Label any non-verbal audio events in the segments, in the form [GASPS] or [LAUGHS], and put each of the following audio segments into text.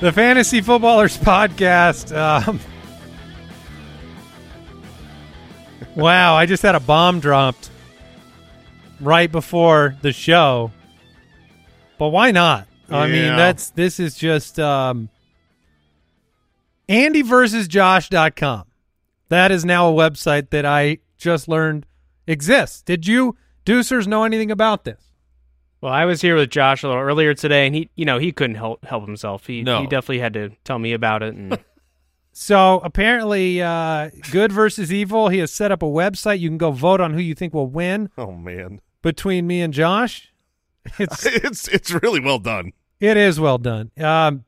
The Fantasy Footballers Podcast. Um, wow, I just had a bomb dropped right before the show. But why not? I mean, that's this is just um Andy versus Josh.com. That is now a website that I just learned exists. Did you Deucers know anything about this? Well, I was here with Josh a little earlier today, and he, you know, he couldn't help help himself. He No. he definitely had to tell me about it. And [LAUGHS] So apparently, uh, good versus evil. He has set up a website. You can go vote on who you think will win Oh man, between me and Josh. [LAUGHS] It's it's it's really well done. it is well done. Um,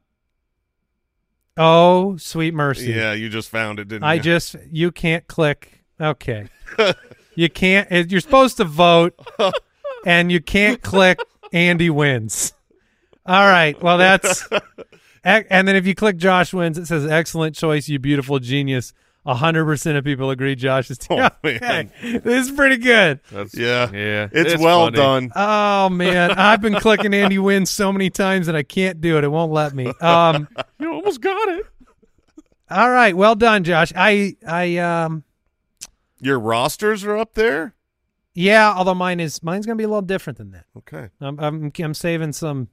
oh, sweet mercy! Yeah, you just found it, didn't I you? just you can't click. Okay, [LAUGHS] you can't. You're supposed to vote, and you can't click. Andy wins. All right. Well, that's. [LAUGHS] And then if you click Josh wins, it says excellent choice, you beautiful genius. A hundred percent of people agree Josh is. [LAUGHS] Oh, [LAUGHS] Okay. This is pretty good. That's, yeah, yeah. It's, well funny. done. Oh man, I've been clicking Andy wins so many times that I can't do it. It won't let me. Um. You almost got it. All right. Well done, Josh. I I um. Your rosters are up there. Yeah, although mine is mine's gonna be a little different than that. Okay. I'm I'm I'm saving some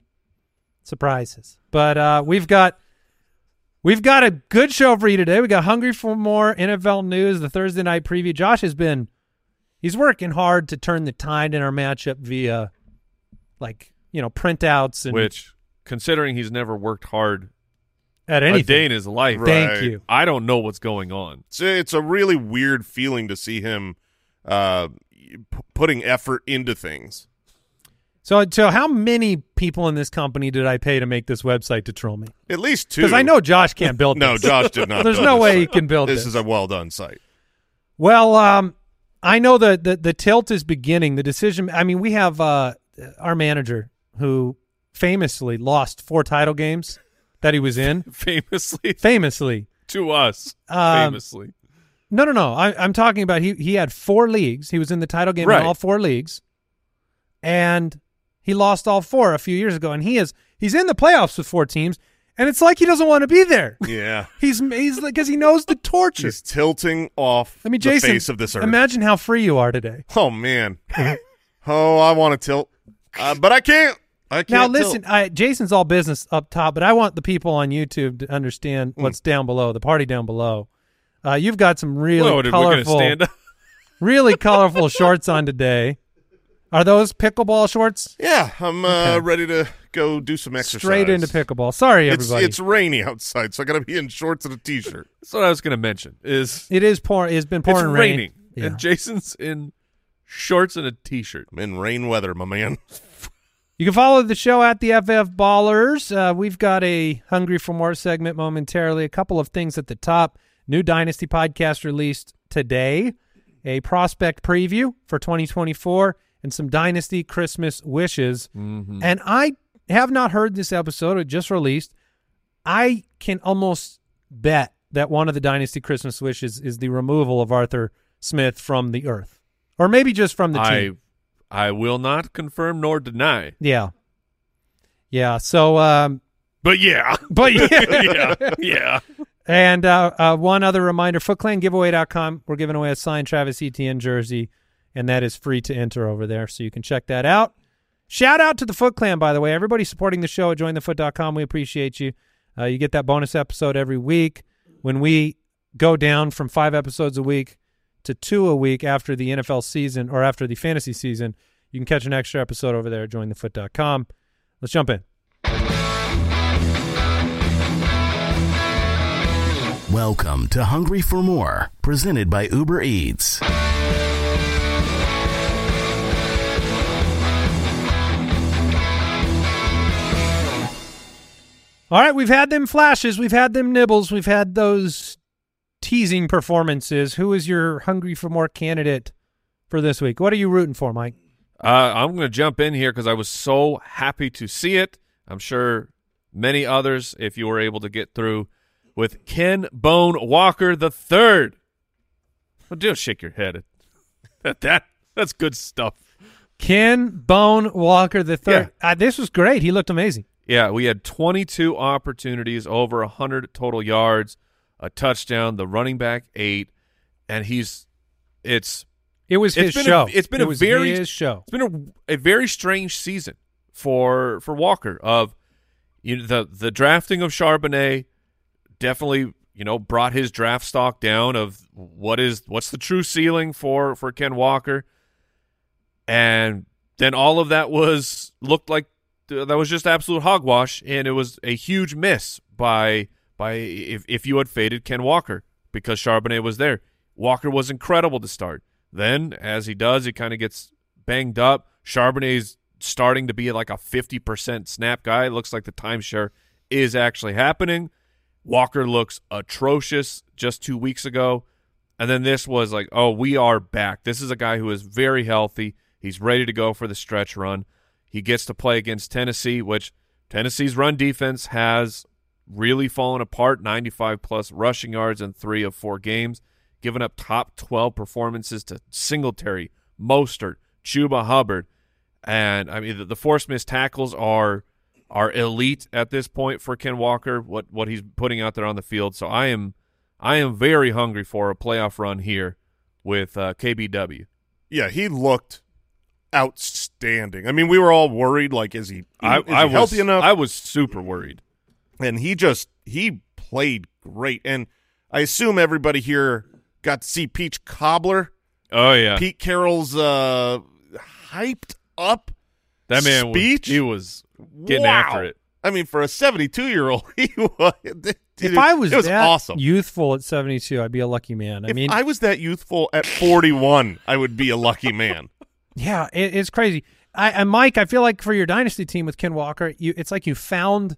surprises. But uh we've got we've got a good show for you today. We got hungry for more NFL news, the Thursday night preview. Josh has been he's working hard to turn the tide in our matchup via like, you know, printouts and Which, considering he's never worked hard at a anything. day in his life, Thank you. I don't know what's going on. It's a, it's a really weird feeling to see him uh, p- putting effort into things. So so how many people in this company did I pay to make this website to troll me? At least two. Because I know Josh can't build [LAUGHS] No, this. Josh did not. [LAUGHS] There's no way site. he can build This this. is a well done site. Well, um, I know the, the the tilt is beginning. The decision. I mean, we have uh, our manager who famously lost four title games that he was in. [LAUGHS] Famously famously. to us. Um, famously. No, no, no. I, I'm talking about he he had four leagues. He was in the title game Right. in all four leagues, and he lost all four a few years ago. And he is he's in the playoffs with four teams, and it's like he doesn't want to be there. Yeah. [LAUGHS] He's he's like because he knows the torture. He's tilting off I mean, the Jason, face of this earth. imagine how free you are today. oh man. [LAUGHS] oh, I want to tilt, uh, but I can't. I can't. Now listen, I, Jason's all business up top, but I want the people on YouTube to understand Hmm. what's down below, the party down below. Uh, you've got some really Whoa, did we gonna colorful, stand [LAUGHS] really colorful shorts on today. Are those pickleball shorts? Yeah, I'm uh, Okay. ready to go do some exercise. Straight into pickleball. Sorry, It's everybody. it's rainy outside, so I got to be in shorts and a t-shirt. [LAUGHS] That's what I was going to mention. Is it is pouring. It's been it's pouring rain. raining Yeah. and Jason's in shorts and a t-shirt. I'm in rain weather, my man. [LAUGHS] You can follow the show at the FF Ballers. Uh, we've got a Hungry for More segment momentarily. A couple of things at the top. New Dynasty podcast released today. A prospect preview for 2024 and some Dynasty Christmas wishes. And I have not heard this episode. It just released. I can almost bet that one of the Dynasty Christmas wishes is the removal of Arthur Smith from the earth. or maybe just from the I team. I will not confirm nor deny. Yeah, yeah. So, um, But yeah. [LAUGHS] but yeah, yeah. Yeah. And uh, uh, one other reminder, footclangiveaway.com. We're giving away a signed Travis Etienne jersey, and that is free to enter over there, so you can check that out. Shout out to the Foot Clan, by the way. Everybody supporting the show at jointhefoot.com. We appreciate you. Uh, you get that bonus episode every week. When we go down from five episodes a week to two a week after the NFL season or after the fantasy season, you can catch an extra episode over there at jointhefoot.com. Let's jump in. Welcome to Hungry for More, presented by Uber Eats. All right, we've had them flashes, we've had them nibbles, we've had those teasing performances. Who is your hungry for more candidate for this week? What are you rooting for, Mike? Uh, I'm going to jump in here because I was so happy to see it. I'm sure many others, if you were able to get through with Ken Bone Walker the third. Well, don't shake your head. That, [LAUGHS] that that's good stuff. Ken Bone Walker the third. Uh, this was great. He looked amazing. Yeah, we had 22 opportunities, over 100 total yards, a touchdown. The running back eight, and he's it's It was It's his been a- show. it's been It a very- his show. It's been a, a very strange season for for Walker. Of you know, the the drafting of Charbonnet definitely you know brought his draft stock down. Of what is what's the true ceiling for for Ken Walker, and then all of that was looked like that was just absolute hogwash, and it was a huge miss by by if if you had faded Ken Walker because Charbonnet was there. Walker was incredible to start. Then, as he does, he kind of gets banged up. Charbonnet's starting to be like a 50% snap guy. It looks like the timeshare is actually happening. Walker looks atrocious just two weeks ago. And then this was like, oh, we are back. This is a guy who is very healthy. He's ready to go for the stretch run. He gets to play against Tennessee, which Tennessee's run defense has really fallen apart 95 plus rushing yards in three of four games, giving up top 12 performances to Singletary, Mostert, Chuba Hubbard. And I mean, the, the force missed tackles are are elite at this point for Ken Walker. What what he's putting out there on the field. So I am I am very hungry for a playoff run here with uh, KBW. Yeah, he looked outstanding. I mean, we were all worried. Like, is he, I, is he I was healthy enough? I was super worried. and he just he played great. And I assume everybody here got to see Peach Cobbler, Oh yeah, Pete Carroll's uh, hyped up that man speech. was he was getting Wow. after it. I mean, for a 72 year old, [LAUGHS] he was. [LAUGHS] if I was, was that awesome. youthful at 72, I'd be a lucky man. I if mean, I was that youthful at 41, I would be a lucky man. [LAUGHS] Yeah, it, it's crazy. I, and Mike, I feel like for your dynasty team with Ken Walker, you it's like you found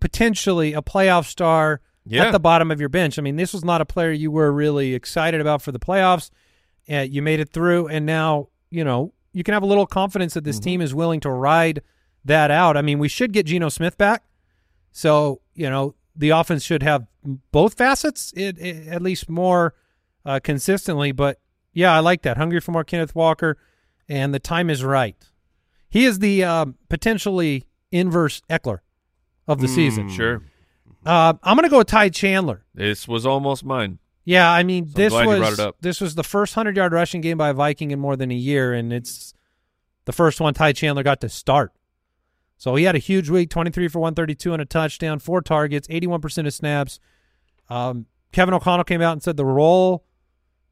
potentially a playoff star Yeah. at the bottom of your bench. I mean, this was not a player you were really excited about for the playoffs. Uh, you made it through, and now you know you can have a little confidence that this Mm-hmm. team is willing to ride that out. I mean, we should get Geno Smith back, so you know the offense should have both facets, it, it, at least more uh, consistently. But yeah, I like that. Hungry for more Kenneth Walker, and the time is right. He is the um, potentially inverse Ekeler of the season. Sure, Uh, I'm going to go with Ty Chandler. this was almost mine. Yeah, I mean So this was this was the first hundred yard rushing game by a Viking in more than a year, and it's the first one Ty Chandler got to start. So he had a huge week, twenty three for one thirty two and a touchdown, four targets, eighty one percent of snaps. Um, Kevin O'Connell came out and said the role,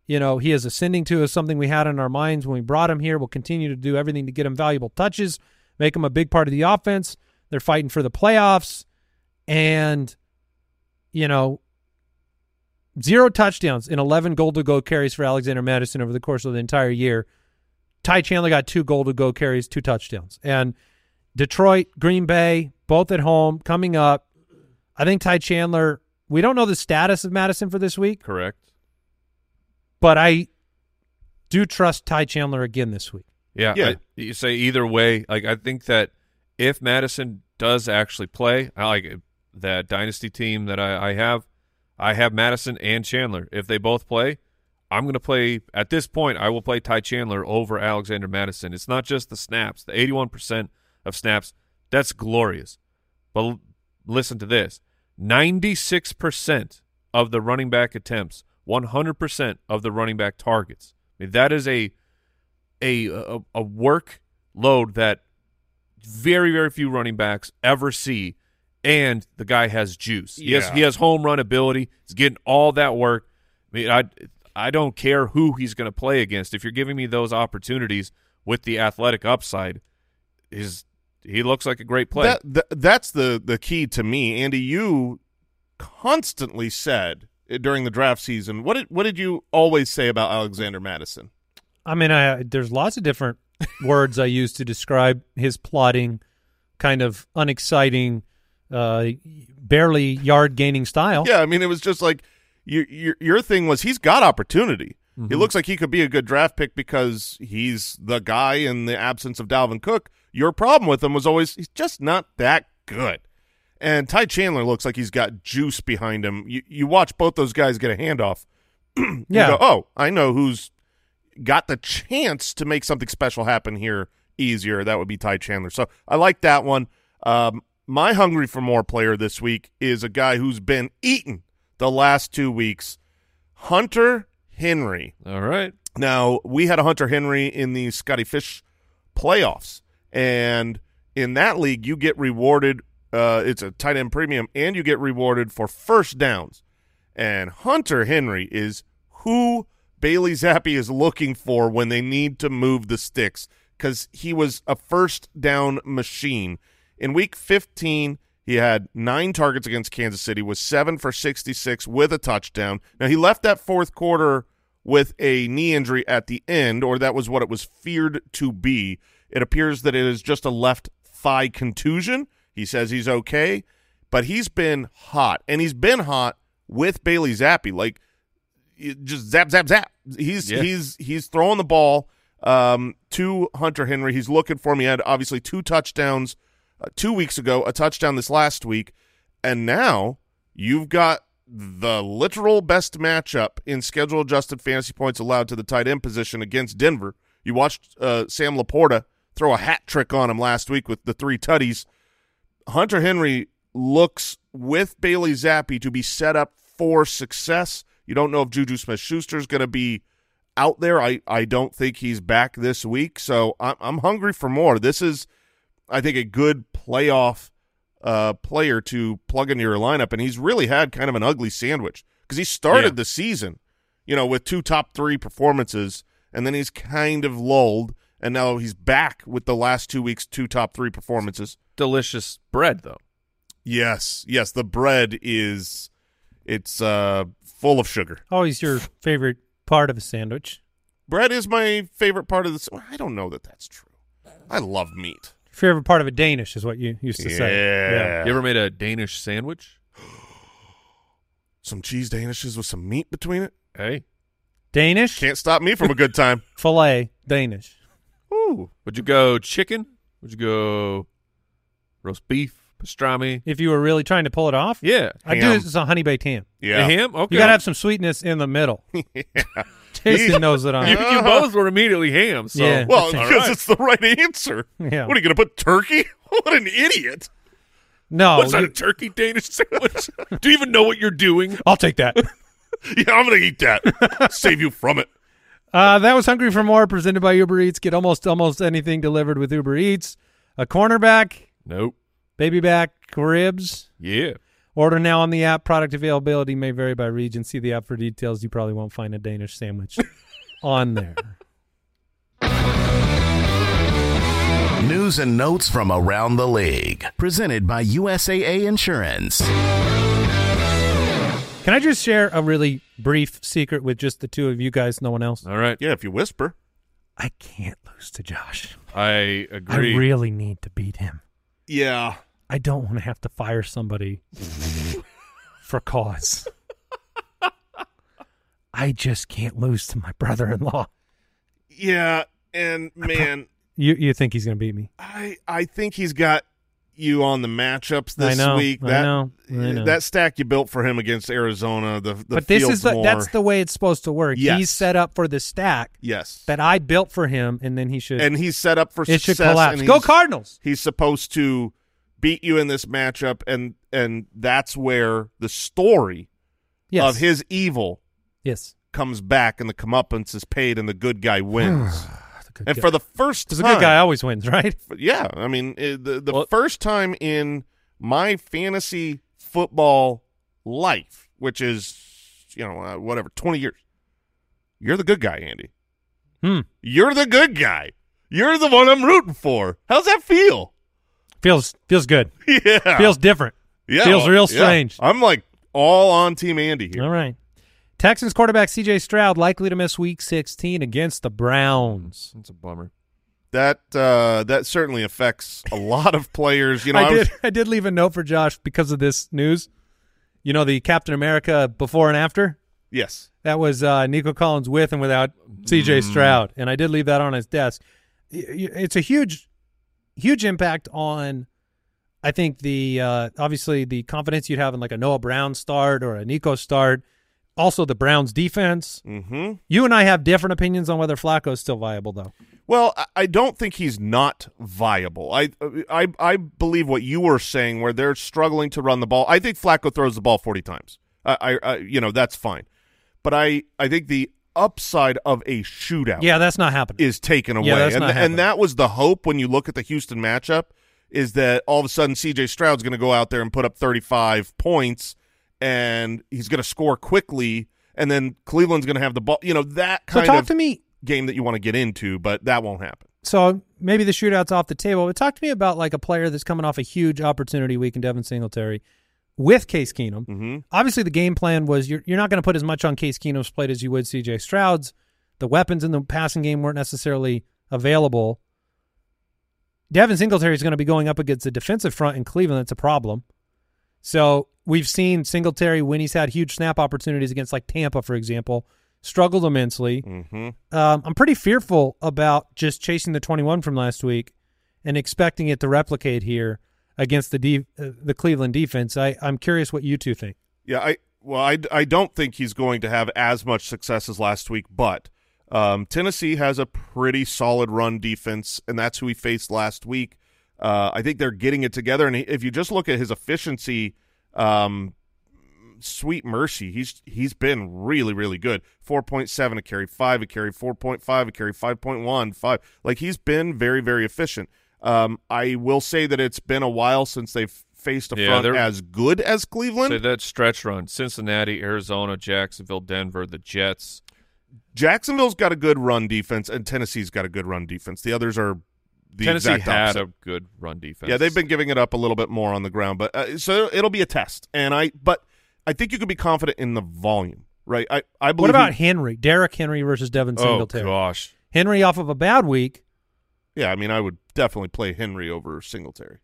you know, he is ascending to is something we had in our minds when we brought him here. We'll continue to do everything to get him valuable touches, make him a big part of the offense. They're fighting for the playoffs, and you know, zero touchdowns and 11 goal to go carries for Alexander Mattison over the course of the entire year. Ty Chandler got two goal to go carries, two touchdowns. And Detroit, Green Bay, both at home, coming up. I think Ty Chandler, we don't know the status of Mattison for this week, Correct. but I do trust Ty Chandler again this week. Yeah, Yeah. I- you say either way. Like I think that if Mattison does actually play, I like it. that dynasty team that I, I have. I have Mattison and Chandler. If they both play, I'm going to play at this point. I will play Ty Chandler over Alexander Mattison. It's not just the snaps, the 81% of snaps. That's glorious. But l- listen to this: 96% of the running back attempts, 100% of the running back targets. I mean, that is a a a, a work load that very very few running backs ever see and the guy has juice. He has Yeah. he has home run ability. He's getting all that work. I mean, I I don't care who he's going to play against. If you're giving me those opportunities with the athletic upside, his he looks like a great player. That, th- that's the the key to me, Andy. You constantly said uh, during the draft season. What did what did you always say about Alexander Mattison? I mean, I, there's lots of different [LAUGHS] words I use to describe his plotting, kind of unexciting, uh, barely yard gaining style. Yeah, I mean, it was just like your your your thing was he's got opportunity. It looks like he could be a good draft pick because he's the guy in the absence of Dalvin Cook. Your problem with him was always he's just not that good. And Ty Chandler looks like he's got juice behind him. You you watch both those guys get a handoff. [CLEARS THROAT] you [CLEARS THROAT] Yeah. go, oh, I know who's got the chance to make something special happen here easier. That would be Ty Chandler. So I like that one. Um, my hungry for more player this week is a guy who's been eaten the last two weeks, Hunter Henry. all right. Now we had a Hunter Henry in the Scotty Fish playoffs, and in that league, you get rewarded. Uh, it's a tight end premium, and you get rewarded for first downs. And Hunter Henry is who Bailey Zappe is looking for when they need to move the sticks because he was a first down machine. In week 15, he had nine targets against Kansas City, was seven for 66 with a touchdown. Now, he left that fourth quarter with a knee injury at the end, or that was what it was feared to be. It appears that it is just a left thigh contusion. He says he's okay, but he's been hot, and he's been hot with Bailey Zappe. Like, just zap, zap, zap. He's Yeah. he's he's throwing the ball um, to Hunter Henry. He's looking for him. He had obviously two touchdowns uh, two weeks ago, a touchdown this last week, and now you've got the literal best matchup in schedule adjusted fantasy points allowed to the tight end position against Denver. You watched uh, Sam LaPorta throw a hat trick on him last week with the three tutties. Hunter Henry looks with Bailey Zappe to be set up for success. You don't know if Juju Smith Schuster is going to be out there. I, I don't think he's back this week, so I'm, I'm hungry for more. This is, I think, a good playoff uh, player to plug into your lineup, and he's really had kind of an ugly sandwich because he started Yeah. the season, you know, with two top three performances, and then he's kind of lulled, and now he's back with the last two weeks, two top three performances. Delicious bread though. Yes, yes, the bread is it's uh full of sugar. Always your favorite part of a sandwich. Bread is my favorite part of this. I don't know that that's true. I love meat. Favorite part of a Danish is what you used to say. Yeah. You ever made a Danish sandwich? [GASPS] Some cheese danishes with some meat between it. Hey, Danish Can't stop me from a good time. [LAUGHS] filet Danish. Ooh. would you go chicken? Would you go roast beef, pastrami? If you were really trying to pull it off, Yeah, I do Ham. this as a honey baked ham. Yeah. A ham. Okay, You gotta have some sweetness in the middle. [LAUGHS] [LAUGHS] Jason knows it on. You, you both were immediately ham. So Yeah. Well, All because right. it's the right answer. Yeah. What are you going to put turkey? [LAUGHS] what an idiot. No, what's that? you- A turkey Danish sandwich? Do you even know what you're doing? I'll take that. Yeah, I'm going to eat that. Save you from it. Uh, that was Hungry for More, presented by Uber Eats. Get almost almost anything delivered with Uber Eats. A cornerback, Nope. baby back ribs. Yeah. Order now on the app. Product availability may vary by region. See the app for details. You probably won't find a Danish sandwich [LAUGHS] on there. News and notes from around the league. Presented by USAA Insurance. Can I just share a really brief secret with just the two of you guys, no one else? All right. Yeah, if you whisper. I can't lose to Josh. I agree. I really need to beat him. Yeah. I don't want to have to fire somebody for cause. I just can't lose to my brother-in-law. Yeah, and man, You you think he's going to beat me? I I think he's got you on the matchups this I know, week. I That know, I know. that stack you built for him against Arizona. The, the but this is the more, that's the way it's supposed to work. Yes. He's set up for the stack yes, that I built for him, and then he should and he's set up for it should collapse. Go Cardinals! He's supposed to beat you in this matchup, and and that's where the story Yes, of his evil yes. comes back, and the comeuppance is paid, and the good guy wins. [SIGHS] [SIGHS] [SIGHS] Good and for the first Because time, a good guy always wins, right? [LAUGHS] yeah, I mean eh, the the Well- first time in my fantasy football life, which is you know uh, whatever twenty years, you're the good guy, Andy. Hmm. You're the good guy. You're the one I'm rooting for. How's that feel? Feels feels good. [LAUGHS] Yeah, Feels different. yeah, feels real yeah. strange. I'm like all on Team Andy here. All right. Texans quarterback C.J. Stroud likely to miss Week 16 against the Browns. That's a bummer. That uh, that certainly affects a lot of players. You know, [LAUGHS] I, I, did. was [LAUGHS] I did leave a note for Josh because of this news. You know the Captain America before and after. yes, That was uh, Nico Collins with and without C.J. Stroud, and I did leave that on his desk. It's a huge, huge impact on. I think the uh, obviously the confidence you'd have in like a Noah Brown start or a Nico start. Also, the Browns defense. hmm You and I have different opinions on whether Flacco is still viable, though. Well, I- don't think he's not viable. I, I I believe what you were saying, where they're struggling to run the ball. I think Flacco throws the ball forty times. I, I, I you know that's fine, but I I think the upside of a shootout Yeah, that's not happening. is taken away, Yeah, and and that was the hope when you look at the Houston matchup is that all of a sudden C.J. Stroud's going to go out there and put up thirty five points, and he's going to score quickly, and then Cleveland's going to have the ball. You know that so kind talk of to me. game that you want to get into, but that won't happen. So maybe the shootout's off the table, but talk to me about like a player that's coming off a huge opportunity week in Devin Singletary with Case Keenum. hmm Obviously, the game plan was you're you're not going to put as much on Case Keenum's plate as you would C.J. Stroud's. The weapons in the passing game weren't necessarily available. Devin Singletary is going to be going up against the defensive front in Cleveland. That's a problem. So we've seen Singletary when he's had huge snap opportunities against like Tampa, for example, struggled immensely. hmm Um, I'm pretty fearful about just chasing the 21 from last week and expecting it to replicate here against the de- uh, the Cleveland defense. I, I'm curious what you two think. Yeah, I well, I, I don't think he's going to have as much success as last week, but um, Tennessee has a pretty solid run defense, and that's who he faced last week. Uh, I think they're getting it together, and if you just look at his efficiency, um, sweet mercy, he's he's been really really good. Four point seven a carry, five a carry, four point five a carry, five point one, five. Like he's been very very efficient. Um, I will say that it's been a while since they've faced a Yeah, front as good as Cleveland. Say that stretch run: Cincinnati, Arizona, Jacksonville, Denver, the Jets. Jacksonville's got a good run defense, and Tennessee's got a good run defense. The others are the Tennessee exact had opposite. a good run defense. yeah, they've been giving it up a little bit more on the ground, but uh, so it'll be a test. And I, but I think you can be confident in the volume, right? I, I believe. What about he- Henry, Derrick Henry versus Devin Singletary. Oh gosh, Henry off of a bad week. yeah, I mean, I would definitely play Henry over Singletary.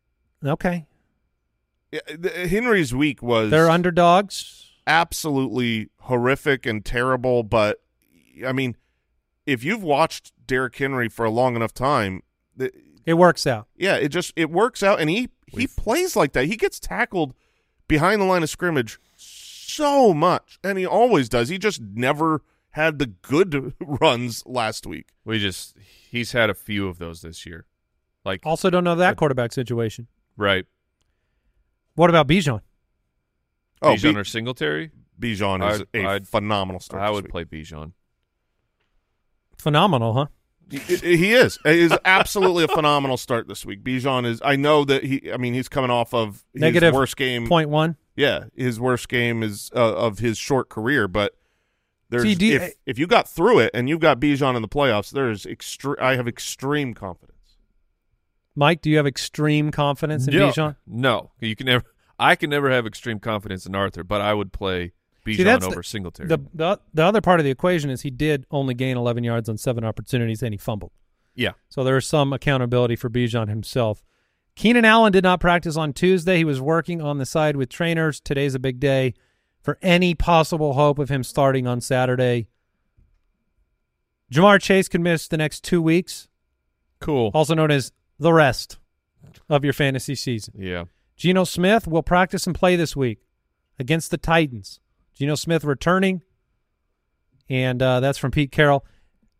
Okay, Yeah, the- Henry's week was they're underdogs. absolutely horrific and terrible, but I mean, if you've watched Derrick Henry for a long enough time, the, It works out. yeah, it just it works out, and he he We've- plays like that. He gets tackled behind the line of scrimmage so much, and he always does. He just never had the good [LAUGHS] runs last week. we just he's had a few of those this year. Like Also, don't know that uh, quarterback situation. right, What about Bijan? Oh, Bijan B- or Singletary. Bijan is I'd- a I'd- phenomenal start. I would play Bijan. Phenomenal, huh? He, he is. He is absolutely a phenomenal start this week. Bijan is. I know that he. I mean, he's coming off of his Negative worst game. Point one. Yeah, his worst game is uh, of his short career, but there's See, do you- if if you got through it and you've got Bijan in the playoffs, there's extre- I have extreme confidence. Mike, do you have extreme confidence in no, Bijan? no, you can never. I can never have extreme confidence in Arthur, but I would play See, Bijan that's the- over Singletary. The, the the other part of the equation is he did only gain 11 yards on seven opportunities and he fumbled. yeah, So there is some accountability for Bijan himself. Keenan Allen did not practice on Tuesday. He was working on the side with trainers. Today's a big day for any possible hope of him starting on Saturday. Ja'Marr Chase could miss the next two weeks, cool. also known as the rest. of your fantasy season. Yeah. Geno Smith will practice and play this week against the Titans. Geno Smith returning, and uh, that's from Pete Carroll.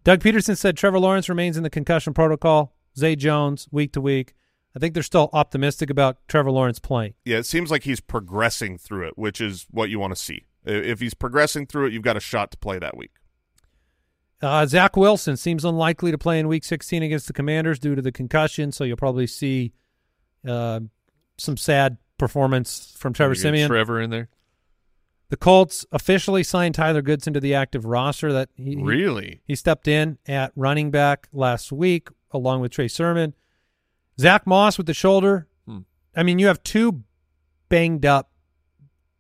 Doug Pederson said Trevor Lawrence remains in the concussion protocol. Zay Jones week to week. I think they're still optimistic about Trevor Lawrence playing. Yeah, it seems like he's progressing through it, which is what you want to see. If he's progressing through it, you've got a shot to play that week. Uh, Zach Wilson seems unlikely to play in Week 16 against the Commanders due to the concussion, so you'll probably see uh, some sad performance from Trevor Siemian. Trevor in there. The Colts officially signed Tyler Goodson to the active roster. That he, he- Really? he stepped in at running back last week along with Trey Sermon. Zach Moss with the shoulder. Hmm. I mean, you have two banged up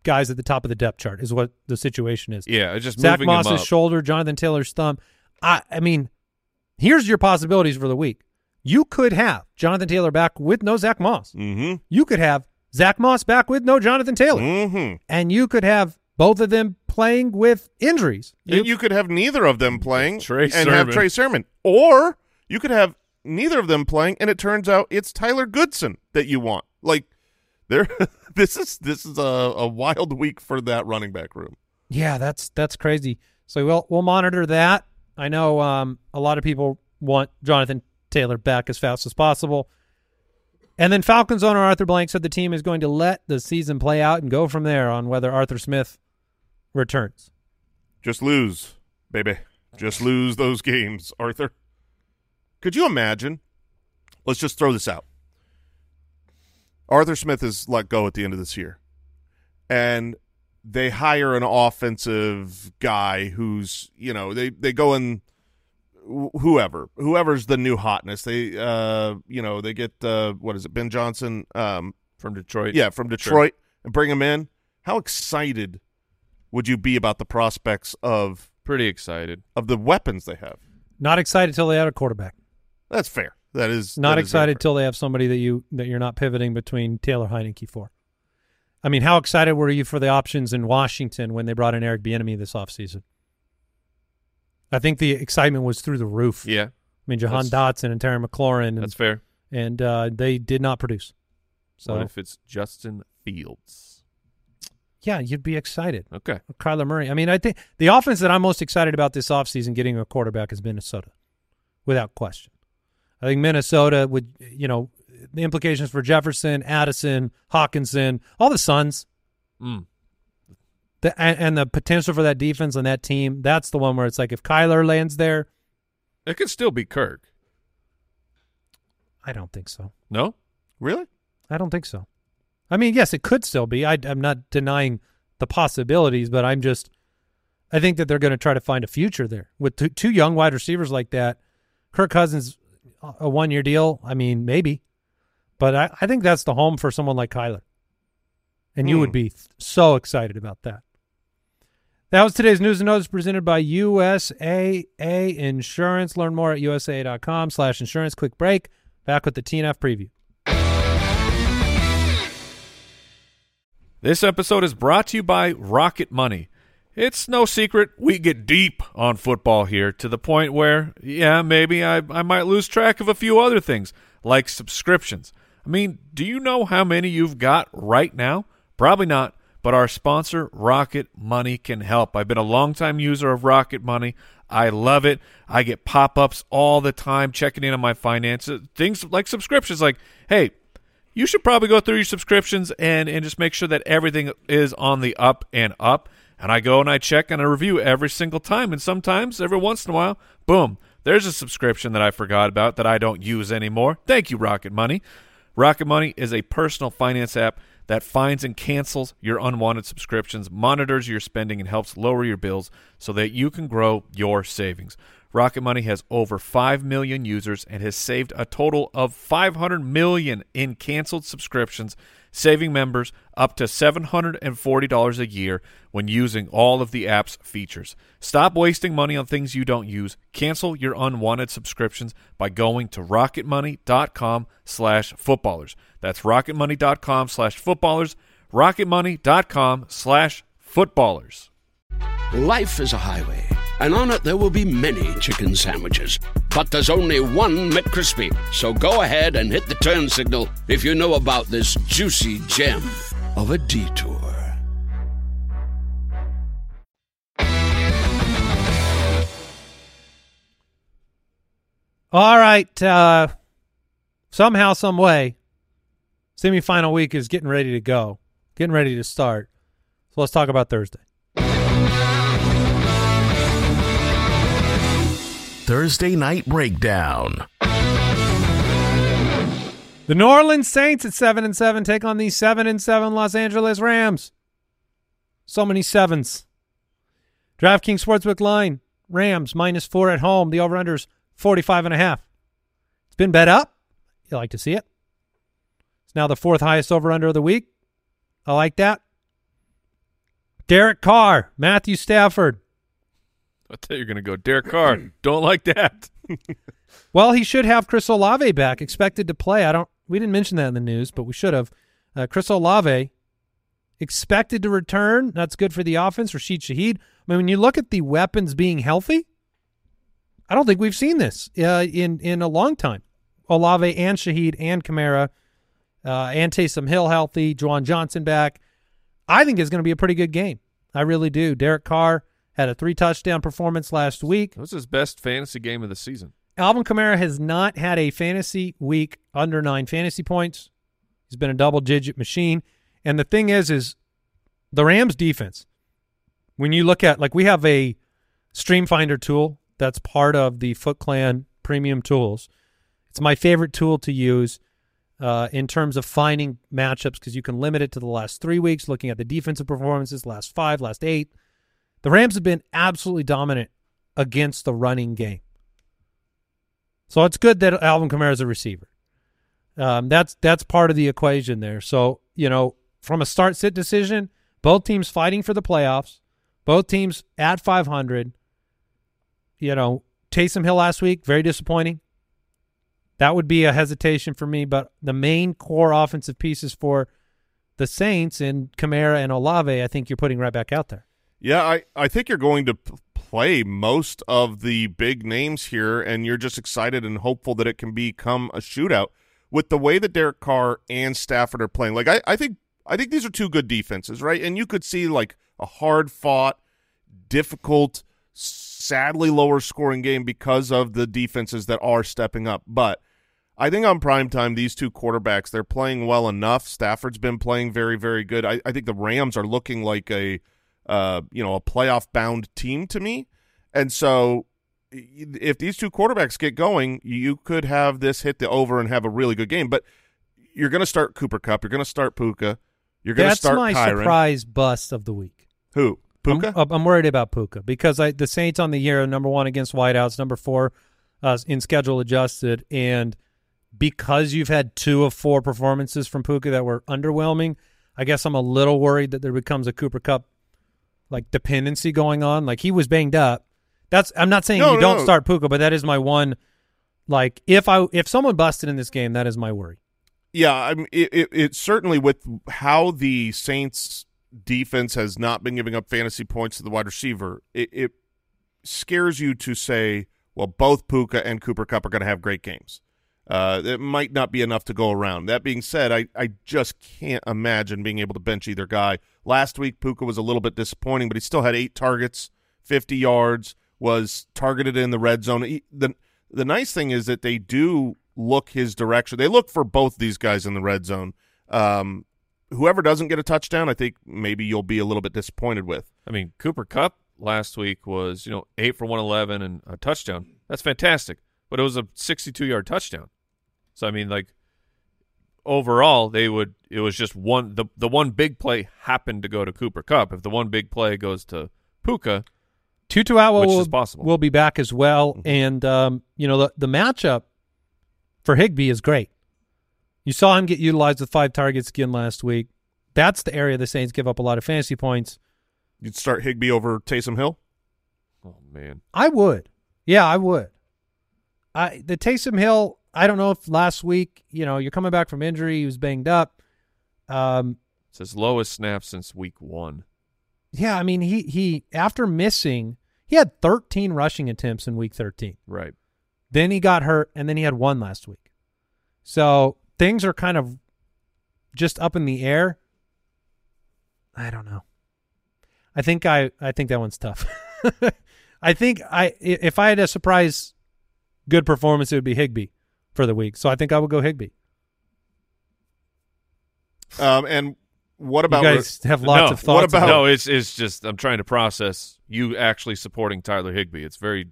guys at the top of the depth chart. Is what the situation is. Yeah, just Zach Moss's shoulder, Jonathan Taylor's thumb. I, I mean, here's your possibilities for the week. You could have Jonathan Taylor back with no Zach Moss. Mm-hmm. You could have Zach Moss back with no Jonathan Taylor, Mm-hmm. and you could have both of them playing with injuries. You, you could have neither of them playing Trey and have Trey Sermon, or you could have neither of them playing, and it turns out it's Tyler Goodson that you want. Like, there, [LAUGHS] this is this is a, a wild week for that running back room. Yeah, that's that's crazy. So we'll we'll monitor that. I know um, a lot of people want Jonathan Taylor back as fast as possible. And then Falcons owner Arthur Blank said the team is going to let the season play out and go from there on whether Arthur Smith returns. Just lose, baby. Just lose those games, Arthur. Could you imagine? Let's just throw this out. Arthur Smith is let go at the end of this year, and they hire an offensive guy who's you know they they go in whoever whoever's the new hotness they uh you know they get uh what is it Ben Johnson um from Detroit. yeah from Detroit and bring him in how excited would you be about the prospects of Pretty excited. of the weapons they have Not excited till they had a quarterback. that's fair that is Not that is excited fair. till they have somebody that you that you're not pivoting between Taylor Heinicke for. I mean, how excited were you for the options in Washington when they brought in Eric Bieniemy this offseason? I think the excitement was through the roof. Yeah, I mean, Jahan That's- Dotson and Terry McLaurin, and, that's fair. and uh, they did not produce. So what if it's Justin Fields? yeah, you'd be excited. Okay. Kyler Murray. I mean, I think the offense that I'm most excited about this offseason getting a quarterback is Minnesota, without question. I think Minnesota would, you know, the implications for Jefferson, Addison, Hockenson, all the Suns, Mm. The, and, and the potential for that defense and that team. That's the one where it's like if Kyler lands there, It could still be Kirk. I don't think so. No? really I don't think so. I mean, yes, it could still be. I, I'm not denying the possibilities, but I'm just, I think that they're going to try to find a future there with two, two young wide receivers like that. Kirk Cousins, a one year deal. I mean, maybe, but I, I think that's the home for someone like Kyler, and you Hmm. would be so excited about that. That was today's news and notes presented by USAA Insurance. Learn more at usaa.com slash insurance. Quick break. Back with the TNF preview. This episode is brought to you by Rocket Money. It's no secret we get deep on football here to the point where, yeah, maybe I, I might lose track of a few other things, like subscriptions. I mean, do you know how many you've got right now? Probably not, but our sponsor, Rocket Money, can help. I've been a longtime user of Rocket Money. I love it. I get pop ups all the time checking in on my finances. Things like subscriptions, like, hey, you should probably go through your subscriptions and and just make sure that everything is on the up and up. And I go and I check and I review every single time. And sometimes, every once in a while, boom, there's a subscription that I forgot about that I don't use anymore. Thank you, Rocket Money. Rocket Money is a personal finance app that finds and cancels your unwanted subscriptions, monitors your spending, and helps lower your bills so that you can grow your savings. Rocket Money has over 5 million users and has saved a total of 500 million in canceled subscriptions, saving members up to $740 a year when using all of the app's features. Stop wasting money on things you don't use. Cancel your unwanted subscriptions by going to rocketmoney.com slash footballers. That's rocketmoney.com slash footballers, rocketmoney.com slash footballers. Life is a highway, and on it there will be many chicken sandwiches. But there's only one McCrispy. So go ahead and hit the turn signal if you know about this juicy gem of a detour. All right. Uh, somehow, some way, semifinal week is getting ready to go, getting ready to start. So let's talk about Thursday. Thursday Night Breakdown. The New Orleans Saints at seven and seven take on the seven and seven Los Angeles Rams. So many sevens. DraftKings Sportsbook line: Rams minus four at home. The over/unders 45 and a half. It's been bet up. You like to see it. It's now the fourth highest over/under of the week. I like that. Derek Carr, Matthew Stafford. I thought you were going to go Derek Carr. [CLEARS THROAT] Don't like that. [LAUGHS] Well, he should have Chris Olave back, expected to play. I don't. We didn't mention that in the news, but we should have. Uh, Chris Olave expected to return. That's good for the offense. Rashid Shaheed. I mean, when you look at the weapons being healthy, I don't think we've seen this uh, in in a long time. Olave and Shaheed and Kamara uh, and Taysom Hill healthy. Juwan Johnson back. I think it's going to be a pretty good game. I really do. Derek Carr had a three touchdown performance last week. That was his best fantasy game of the season. Alvin Kamara has not had a fantasy week under nine fantasy points. He's been a double digit machine. And the thing is, is the Rams defense, when you look at like we have a stream finder tool that's part of the Foot Clan premium tools. It's my favorite tool to use uh, in terms of finding matchups because you can limit it to the last three weeks, looking at the defensive performances, last five, last eight. The Rams have been absolutely dominant against the running game. So it's good that Alvin Kamara is a receiver. Um, that's that's part of the equation there. So you know, from a start sit decision, both teams fighting for the playoffs, both teams at 500. You know, Taysom Hill last week very disappointing. That would be a hesitation for me. But the main core offensive pieces for the Saints and Kamara and Olave, I think you're putting right back out there. Yeah, I, I think you're going to play most of the big names here, and you're just excited and hopeful that it can become a shootout with the way that Derek Carr and Stafford are playing. Like I, I think I think these are two good defenses, right? And you could see like a hard fought, difficult, sadly lower scoring game because of the defenses that are stepping up. But I think on prime time, these two quarterbacks, they're playing well enough. Stafford's been playing very, very good. I, I think the Rams are looking like a uh, you know, a playoff bound team to me. And so if these two quarterbacks get going, you could have this hit the over and have a really good game. But you're going to start Cooper Kupp. You're going to start Puka. You're going to start. That's my Kyren. surprise bust of the week. Who? Puka? I'm, I'm worried about Puka because I, the Saints on the year are number one against wideouts, number four uh, in schedule adjusted, and because you've had two of four performances from Puka that were underwhelming, I guess I'm a little worried that there becomes a Cooper Kupp like dependency going on. Like he was banged up. That's I'm not saying No, you don't no. start Puka, but that is my one. Like if I if someone busted in this game, that is my worry. Yeah, I mean, it, it, it certainly with how the Saints defense has not been giving up fantasy points to the wide receiver, it, it scares you to say, well, both Puka and Cooper Kupp are going to have great games. Uh, it might not be enough to go around. That being said, I, I just can't imagine being able to bench either guy. Last week, Puka was a little bit disappointing, but he still had eight targets, 50 yards, was targeted in the red zone. He, the, the nice thing is that they do look his direction. They look for both these guys in the red zone. Um, whoever doesn't get a touchdown, I think maybe you'll be a little bit disappointed with. I mean, Cooper Kupp last week was, you know, eight for 111 and a touchdown. That's fantastic. But it was a 62 yard touchdown. So, I mean, like, overall, they would, it was just one, the, the one big play happened to go to Cooper Kupp. If the one big play goes to Puka, Tutu Atwell Which will, is possible. will be back as well, Mm-hmm. and um, you know the the matchup for Higbee is great. You saw him get utilized with five targets again last week. That's the area the Saints give up a lot of fantasy points. You'd start Higbee over Taysom Hill. oh, man. I would, yeah, I would. I the Taysom Hill. I don't know if last week, you know, you're coming back from injury. He was banged up. Um, It's his lowest snap since week one. Yeah, I mean he he after missing, He had 13 rushing attempts in week 13. Right. Then he got hurt, and then he had one last week. So things are kind of just up in the air. I don't know. I think I I think that one's tough. [LAUGHS] I think I i- if I had a surprise good performance, it would be Higbee for the week. So I think I would go Higbee. Um, and what about You about guys have lots no, of thoughts. about- no, it's it's just I'm trying to process you actually supporting Tyler Higbee. It's very